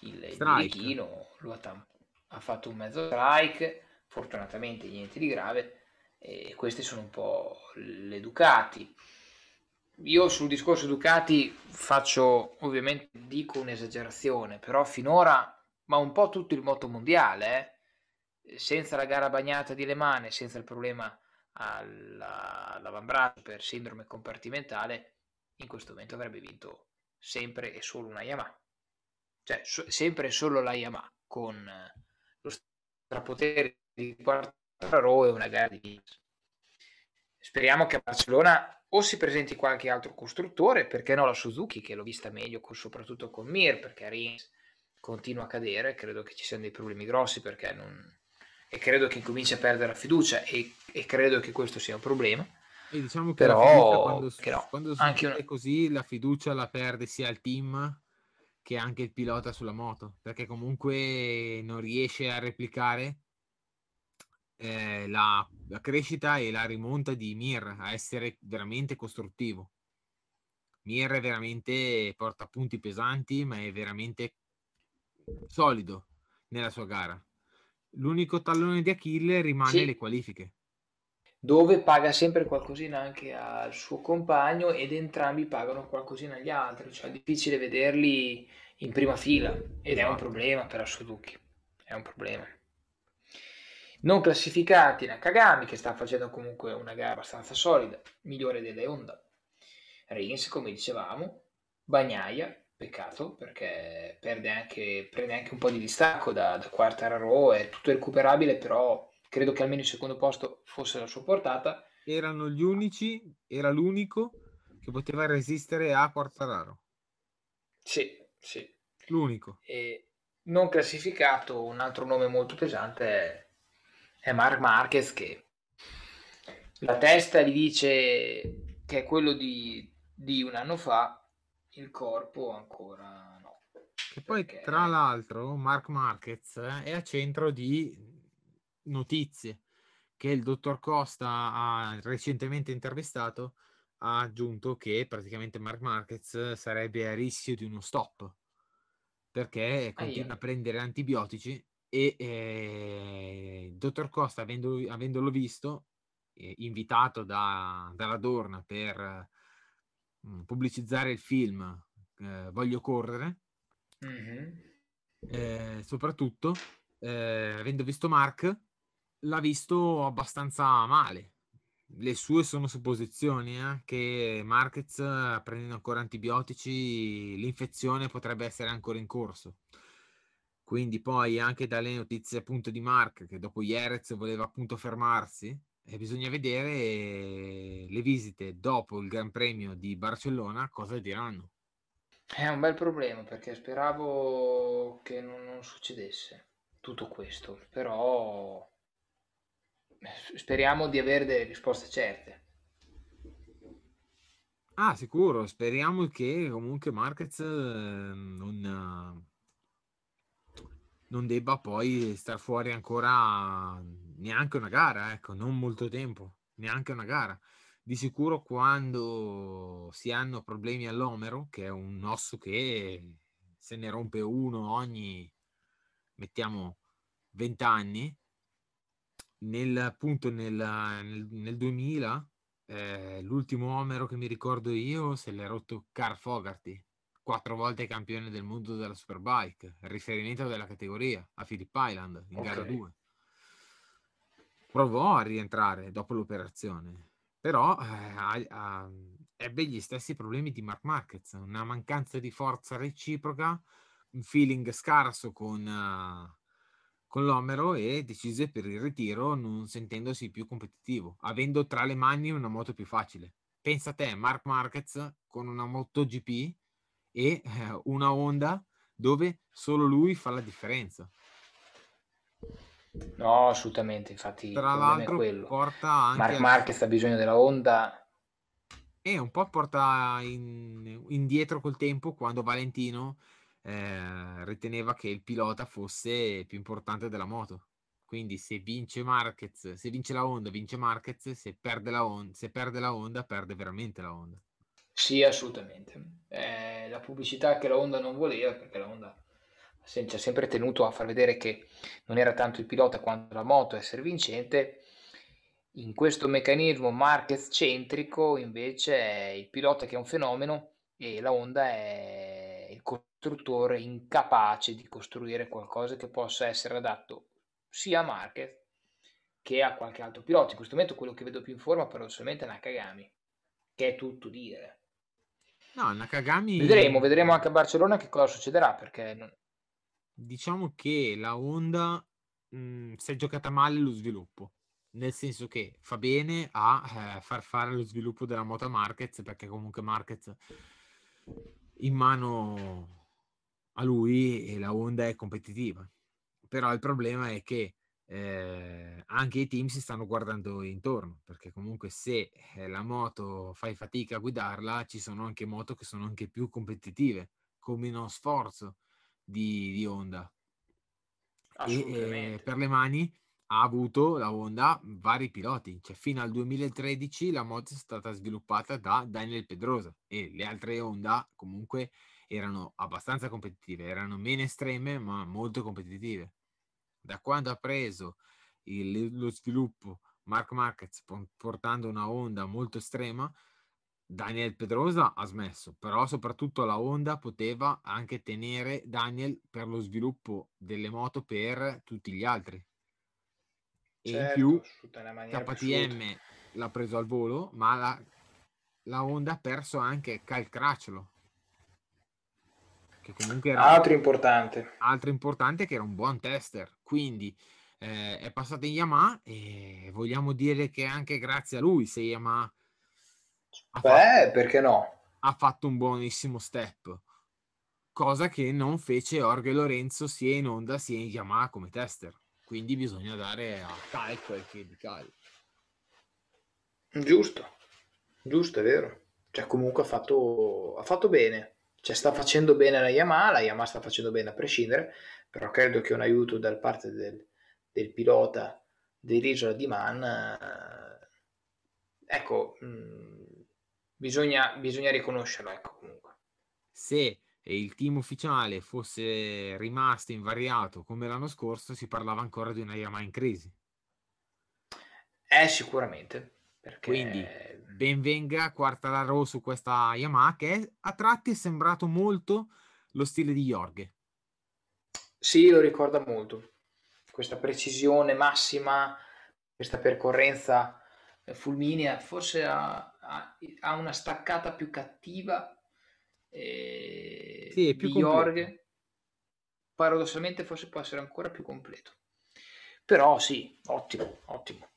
il, il birichino, lo ha, tam- ha fatto un mezzo strike, fortunatamente niente di grave, e queste sono un po' le Ducati. Io sul discorso Ducati faccio, ovviamente dico un'esagerazione, però finora, ma un po' tutto il moto mondiale, eh, senza la gara bagnata di Le Mans, e senza il problema alla- all'avambraccio per sindrome compartimentale, in questo momento avrebbe vinto sempre e solo una Yamaha. Cioè, so- sempre e solo la Yamaha, con eh, lo strapotere di Quartararo e una gara di Williams. Speriamo che a Barcellona o si presenti qualche altro costruttore, perché no la Suzuki, che l'ho vista meglio con- soprattutto con Mir, perché Rins continua a cadere, credo che ci siano dei problemi grossi perché non... e credo che cominci a perdere la fiducia e, e credo che questo sia un problema. E diciamo che Però, quando, che no, quando anche una- così, la fiducia la perde sia il team che anche il pilota sulla moto, perché comunque non riesce a replicare eh, la, la crescita e la rimonta di Mir a essere veramente costruttivo. Mir è veramente porta punti pesanti, ma è veramente solido nella sua gara. L'unico tallone di Achille rimane Sì. le qualifiche. dove paga sempre qualcosina anche al suo compagno ed entrambi pagano qualcosina agli altri, cioè è difficile vederli in prima fila ed è un Esatto. problema per Suzuki, è un problema. Non classificati Nakagami che sta facendo comunque una gara abbastanza solida, migliore delle Honda. Rins, come dicevamo, Bagnaia, peccato perché perde anche, prende anche un po' di distacco da, da Quartararo, è tutto recuperabile, però credo che almeno il secondo posto fosse la sua portata. erano gli unici, era l'unico che poteva resistere a Quartararo. Sì, sì. L'unico. E non classificato, un altro nome molto pesante è, è Marc Marquez che la testa gli dice che è quello di, di un anno fa, il corpo ancora no. Che poi, Perché- tra l'altro, Marc Marquez eh, è a centro di notizie che il dottor Costa ha recentemente intervistato ha aggiunto che praticamente Mark Marquez sarebbe a rischio di uno stop perché continua a prendere antibiotici e eh, il dottor Costa avendo, avendolo visto eh, invitato da, dalla Dorna per mm, pubblicizzare il film eh, Voglio correre mm-hmm. soprattutto eh, avendo visto Mark l'ha visto abbastanza male le sue sono supposizioni, eh, che Marquez prendendo ancora antibiotici, l'infezione potrebbe essere ancora in corso. Quindi poi anche dalle notizie appunto di Mark, che dopo Jerez voleva appunto fermarsi, e bisogna vedere le visite dopo il Gran Premio di Barcellona cosa diranno. È un bel problema perché speravo che non, non succedesse tutto questo, però speriamo di avere delle risposte certe. Ah, sicuro, speriamo che comunque Marquez eh, non, non debba poi star fuori ancora neanche una gara, ecco, non molto tempo, neanche una gara. Di sicuro quando si hanno problemi all'omero, che è un osso che se ne rompe uno ogni, mettiamo, 20 anni, nel, appunto nel, nel, nel 2000 eh, l'ultimo Omero che mi ricordo io se l'è rotto Carl Fogarty quattro volte campione del mondo della Superbike riferimento della categoria a Philip Island in okay. gara 2 provò a rientrare dopo l'operazione però eh, ha, ebbe gli stessi problemi di Mark Marquez una mancanza di forza reciproca un feeling scarso con uh, con l'Omero e decise per il ritiro non sentendosi più competitivo, avendo tra le mani una moto più facile. Pensa a te, Mark Marquez con una MotoGP e eh, una Honda dove solo lui fa la differenza. No, assolutamente, infatti tra l'altro porta anche Mark Marquez ha bisogno della Honda e un po' porta in, indietro col tempo quando Valentino eh, riteneva che il pilota fosse più importante della moto. Quindi se vince Marquez, se vince la Honda, vince Marquez, se perde la Honda, se perde la Honda, perde veramente la Honda. Sì, assolutamente. Eh, la pubblicità che la Honda non voleva, perché la Honda ci ha sempre tenuto a far vedere che non era tanto il pilota quanto la moto a essere vincente. In questo meccanismo Marquez centrico invece è il pilota che è un fenomeno e la Honda è il costruttore incapace di costruire qualcosa che possa essere adatto sia a Marquez che a qualche altro pilota. In questo momento quello che vedo più in forma paradossalmente è Nakagami, che è tutto dire. No, Nakagami... Vedremo, vedremo anche a Barcellona che cosa succederà, perché... Non... Diciamo che la Honda mh, si è giocata male lo sviluppo, nel senso che fa bene a eh, far fare lo sviluppo della moto a Marquez, perché comunque Marquez in mano a lui e la Honda è competitiva. Però il problema è che eh, anche i team si stanno guardando intorno, perché comunque se eh, la moto fai fatica a guidarla, ci sono anche moto che sono anche più competitive, come uno sforzo di, di Honda. E eh, per le mani ha avuto la Honda vari piloti, cioè fino al 2013 la moto è stata sviluppata da Daniel Pedrosa e le altre Honda comunque erano abbastanza competitive, erano meno estreme ma molto competitive. Da quando ha preso il, lo sviluppo Mark Marquez portando una Honda molto estrema, Daniel Pedrosa ha smesso, però soprattutto la Honda poteva anche tenere Daniel per lo sviluppo delle moto per tutti gli altri. E certo, in più KTM l'ha preso al volo, ma la, la Honda ha perso anche Cal Cracciolo che comunque era altro importante. Altro importante che era un buon tester, quindi eh, è passato in Yamaha e vogliamo dire che anche grazie a lui se Yamaha ha Beh, fatto, perché no? Ha fatto un buonissimo step, cosa che non fece Orge Lorenzo sia in Honda sia in Yamaha come tester. Quindi bisogna dare a Cal quel che di Cal. Giusto, giusto, è vero. Cioè, comunque ha fatto, ha fatto bene cioè sta facendo bene la Yamaha, la Yamaha sta facendo bene a prescindere, però credo che un aiuto da parte del, del pilota dell'isola di Man, eh, ecco, mh, mm, bisogna, bisogna riconoscerlo, ecco, comunque. Se il team ufficiale fosse rimasto invariato come l'anno scorso, si parlava ancora di una Yamaha in crisi. Eh, sicuramente. Perché... Quindi benvenga Quartararo su questa Yamaha che a tratti è sembrato molto lo stile di Jorge. Sì, lo ricorda molto. Questa precisione massima, questa percorrenza fulminea, forse ha, ha, ha una staccata più cattiva eh, sì, più di Jorge. Paradossalmente forse può essere ancora più completo. Però sì, ottimo, ottimo.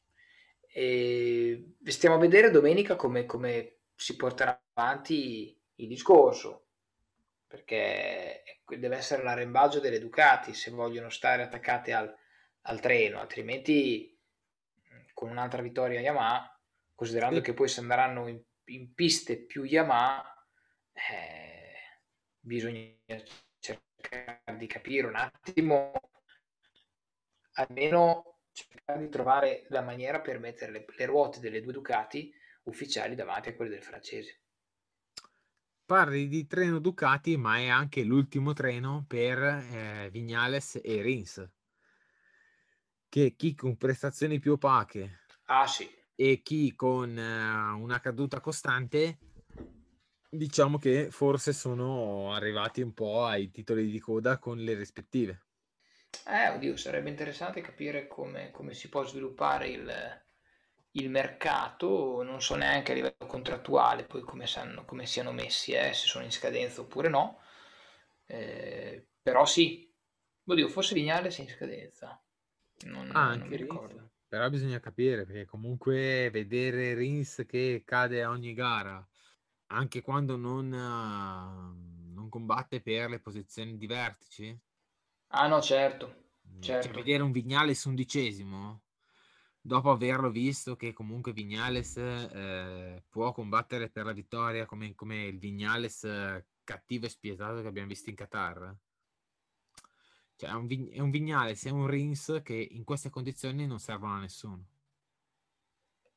E stiamo a vedere domenica come, come si porterà avanti il discorso, perché deve essere l'arrembaggio delle Ducati se vogliono stare attaccate al, al treno, altrimenti con un'altra vittoria Yamaha, considerando sì. che poi se andranno in, in piste più Yamaha, eh, bisogna cercare di capire un attimo almeno cercare di trovare la maniera per mettere le, le ruote delle due Ducati ufficiali davanti a quelle del francese. Parli di treno Ducati, ma è anche l'ultimo treno per eh, Vignales e Rins. Che chi con prestazioni più opache ah, sì. e chi con eh, una caduta costante, diciamo che forse sono arrivati un po' ai titoli di coda con le rispettive. Eh, oddio, sarebbe interessante capire come, come si può sviluppare il, il, mercato, non so neanche a livello contrattuale poi come, sanno, come siano messi, eh, se sono in scadenza oppure no. Eh, però sì, oddio, forse Vignales è in scadenza. Non, ah, non mi ricordo. Però bisogna capire, perché comunque vedere Rins che cade a ogni gara, anche quando non, uh, non combatte per le posizioni di vertice, Ah no, certo, Cioè, certo. vedere un Vignales undicesimo, dopo averlo visto che comunque Vignales eh, può combattere per la vittoria come, come il Vignales eh, cattivo e spietato che abbiamo visto in Qatar. Cioè, è un, è un Vignales, è un Rins che in queste condizioni non servono a nessuno.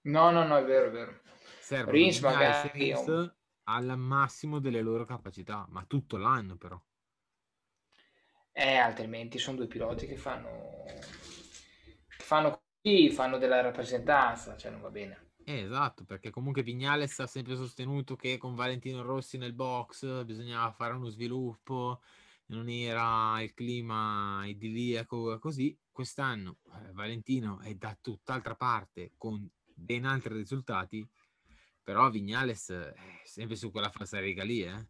No, no, no, è vero, è vero. Servono Rins magari Rins al massimo delle loro capacità, ma tutto l'anno però. Eh, altrimenti sono due piloti che fanno, che fanno così, fanno della rappresentanza, cioè non va bene. Eh, esatto, perché comunque Vignales ha sempre sostenuto che con Valentino Rossi nel box bisognava fare uno sviluppo, non era il clima idilliaco così. Quest'anno eh, Valentino è da tutt'altra parte con ben altri risultati, però Vignales è sempre su quella falsa riga lì, eh.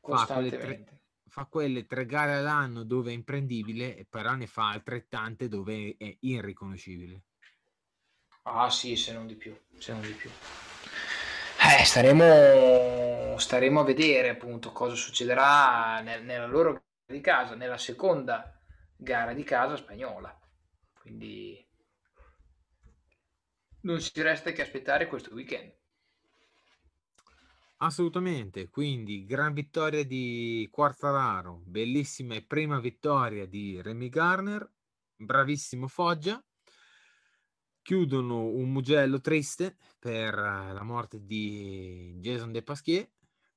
Fa quelle tre, fa quelle tre gare all'anno dove è imprendibile, però ne fa altrettante dove è irriconoscibile. Ah sì, se non di più, se non di più. Eh, staremo, staremo a vedere appunto cosa succederà nel, nella loro gara di casa, nella seconda gara di casa spagnola. Quindi non ci resta che aspettare questo weekend. Assolutamente, quindi gran vittoria di Quartararo, bellissima e prima vittoria di Remy Garner, bravissimo Foggia. Chiudono un Mugello triste per eh, la morte di Jason De Pasquier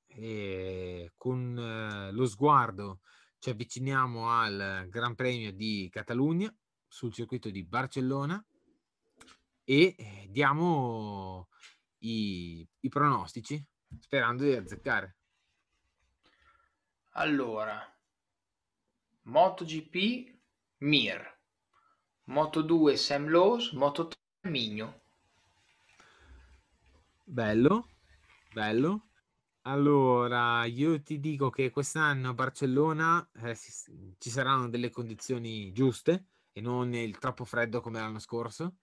e con eh, lo sguardo ci avviciniamo al Gran Premio di Catalogna sul circuito di Barcellona e eh, diamo i, i pronostici sperando di azzeccare. Allora, MotoGP Mir, Moto2 Sam Lowe's, Moto3 Migno. Bello, bello. Allora, io ti dico che quest'anno a Barcellona eh, si, ci saranno delle condizioni giuste e non il troppo freddo come l'anno scorso.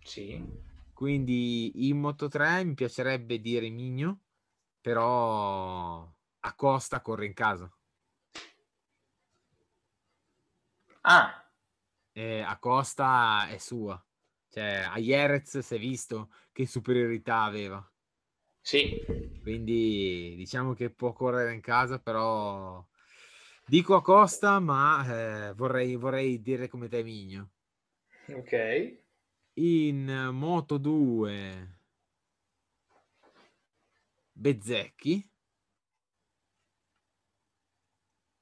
Sì. Quindi in Moto 3 mi piacerebbe dire Migno, però a Costa corre in casa. Ah. E a Costa è sua. Cioè, a Jerez si è visto che superiorità aveva. Sì. Quindi diciamo che può correre in casa, però dico a Costa, ma eh, vorrei, vorrei dire come te Migno. Ok. In Moto 2 Bezzecchi.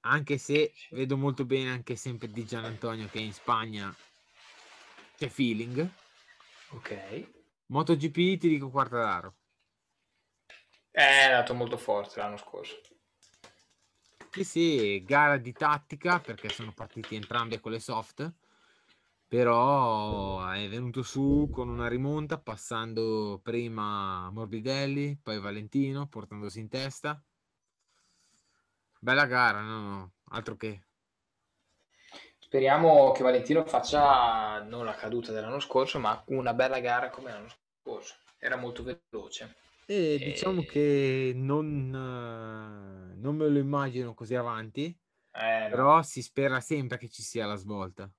Anche se vedo molto bene anche sempre di Gian Antonio che in Spagna c'è feeling. Ok. MotoGP ti dico Quartararo. Eh, è andato molto forte l'anno scorso. Sì, sì, gara di tattica perché sono partiti entrambi con le soft, però è venuto su con una rimonta passando prima Morbidelli, poi Valentino, portandosi in testa. Bella gara, no, no, altro che. Speriamo che Valentino faccia non la caduta dell'anno scorso, ma una bella gara come l'anno scorso. Era molto veloce. E E- diciamo che non, eh, non me lo immagino così avanti, Eh, no. però si spera sempre che ci sia la svolta.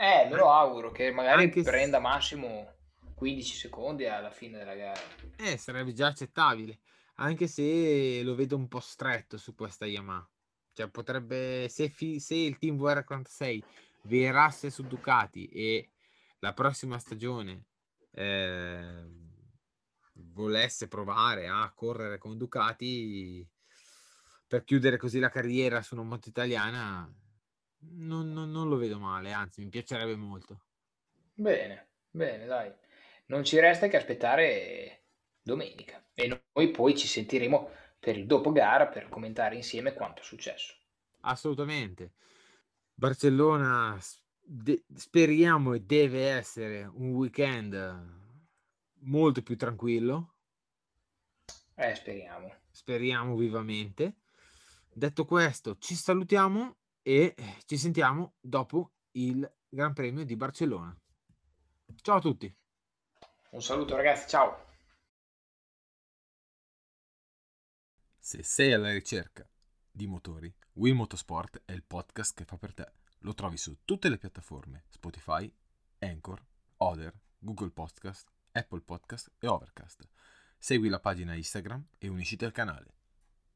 Eh, me lo auguro che magari Anche se- prenda massimo 15 secondi alla fine della gara. Eh, sarebbe già accettabile, anche se lo vedo un po' stretto su questa Yamaha. Cioè, potrebbe, se, fi- se il team VR46 virasse su Ducati e la prossima stagione ehm, volesse provare a correre con Ducati per chiudere così la carriera su una moto italiana, non, non- non lo vedo male, anzi, mi piacerebbe molto. Bene, bene, dai. Non ci resta che aspettare domenica e noi poi ci sentiremo per il dopo gara per commentare insieme quanto è successo. Assolutamente. Barcellona de- speriamo e deve essere un weekend molto più tranquillo. Eh, speriamo. Speriamo vivamente. Detto questo, ci salutiamo e ci sentiamo dopo il Gran Premio di Barcellona. Ciao a tutti. Un saluto ragazzi, ciao. Se sei alla ricerca di motori, Will Motorsport è il podcast che fa per te. Lo trovi su tutte le piattaforme Spotify, Anchor, Other, Google Podcast, Apple Podcast e Overcast. Segui la pagina Instagram e unisciti al canale.